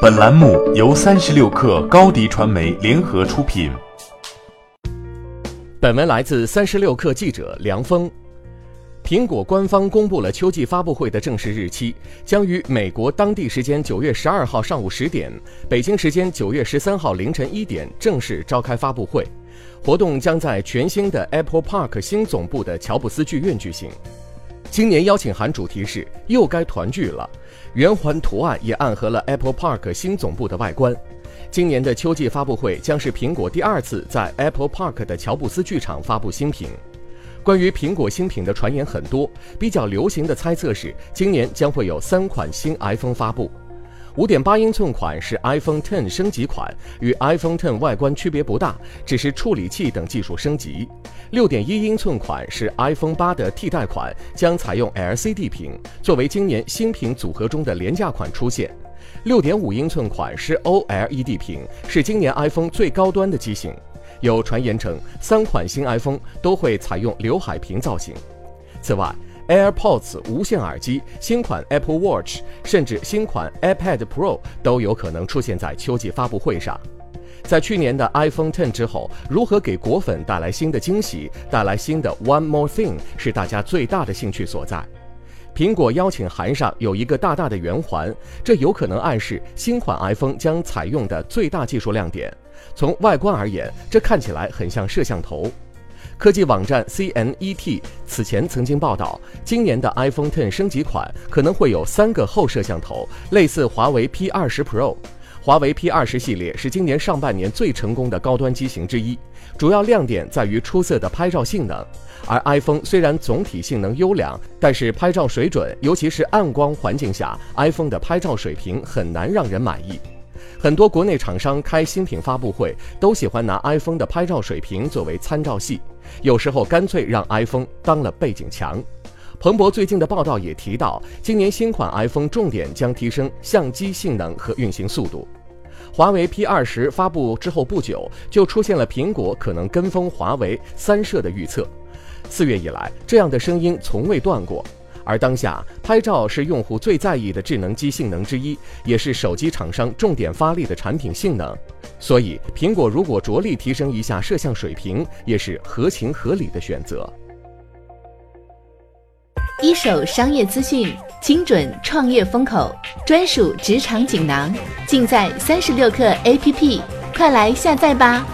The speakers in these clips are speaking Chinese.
本栏目由三十六克高低传媒联合出品。本文来自三十六克记者梁峰。苹果官方公布了秋季发布会的正式日期，将于美国当地时间九月十二号上午十点，北京时间九月十三号凌晨一点正式召开发布会。活动将在全新的 Apple Park 新总部的乔布斯剧院举行。今年邀请函主题是“又该团聚了”，圆环图案也暗合了 Apple Park 新总部的外观。今年的秋季发布会将是苹果第二次在 Apple Park 的乔布斯剧场发布新品。关于苹果新品的传言很多，比较流行的猜测是今年将会有三款新 iPhone 发布。五点八英寸款是 iPhone Ten 升级款，与 iPhone Ten 外观区别不大，只是处理器等技术升级。六点一英寸款是 iPhone 八的替代款，将采用 LCD 屏，作为今年新品组合中的廉价款出现。六点五英寸款是 OLED 屏，是今年 iPhone 最高端的机型。有传言称，三款新 iPhone 都会采用刘海屏造型。此外，AirPods 无线耳机、新款 Apple Watch，甚至新款 iPad Pro 都有可能出现在秋季发布会上。在去年的 iPhone X 之后，如何给果粉带来新的惊喜，带来新的 One More Thing，是大家最大的兴趣所在。苹果邀请函上有一个大大的圆环，这有可能暗示新款 iPhone 将采用的最大技术亮点。从外观而言，这看起来很像摄像头。科技网站 CNET 此前曾经报道，今年的 iPhone ten 升级款可能会有三个后摄像头，类似华为 P 二十 Pro。华为 P 二十系列是今年上半年最成功的高端机型之一，主要亮点在于出色的拍照性能。而 iPhone 虽然总体性能优良，但是拍照水准，尤其是暗光环境下，iPhone 的拍照水平很难让人满意。很多国内厂商开新品发布会都喜欢拿 iPhone 的拍照水平作为参照系，有时候干脆让 iPhone 当了背景墙。彭博最近的报道也提到，今年新款 iPhone 重点将提升相机性能和运行速度。华为 P 二十发布之后不久，就出现了苹果可能跟风华为三摄的预测。四月以来，这样的声音从未断过。而当下，拍照是用户最在意的智能机性能之一，也是手机厂商重点发力的产品性能。所以，苹果如果着力提升一下摄像水平，也是合情合理的选择。一手商业资讯，精准创业风口，专属职场锦囊，尽在三十六课 APP，快来下载吧！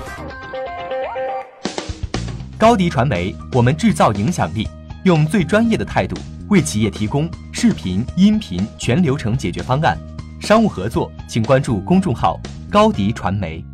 高迪传媒，我们制造影响力，用最专业的态度。为企业提供视频、音频全流程解决方案，商务合作请关注公众号高迪传媒。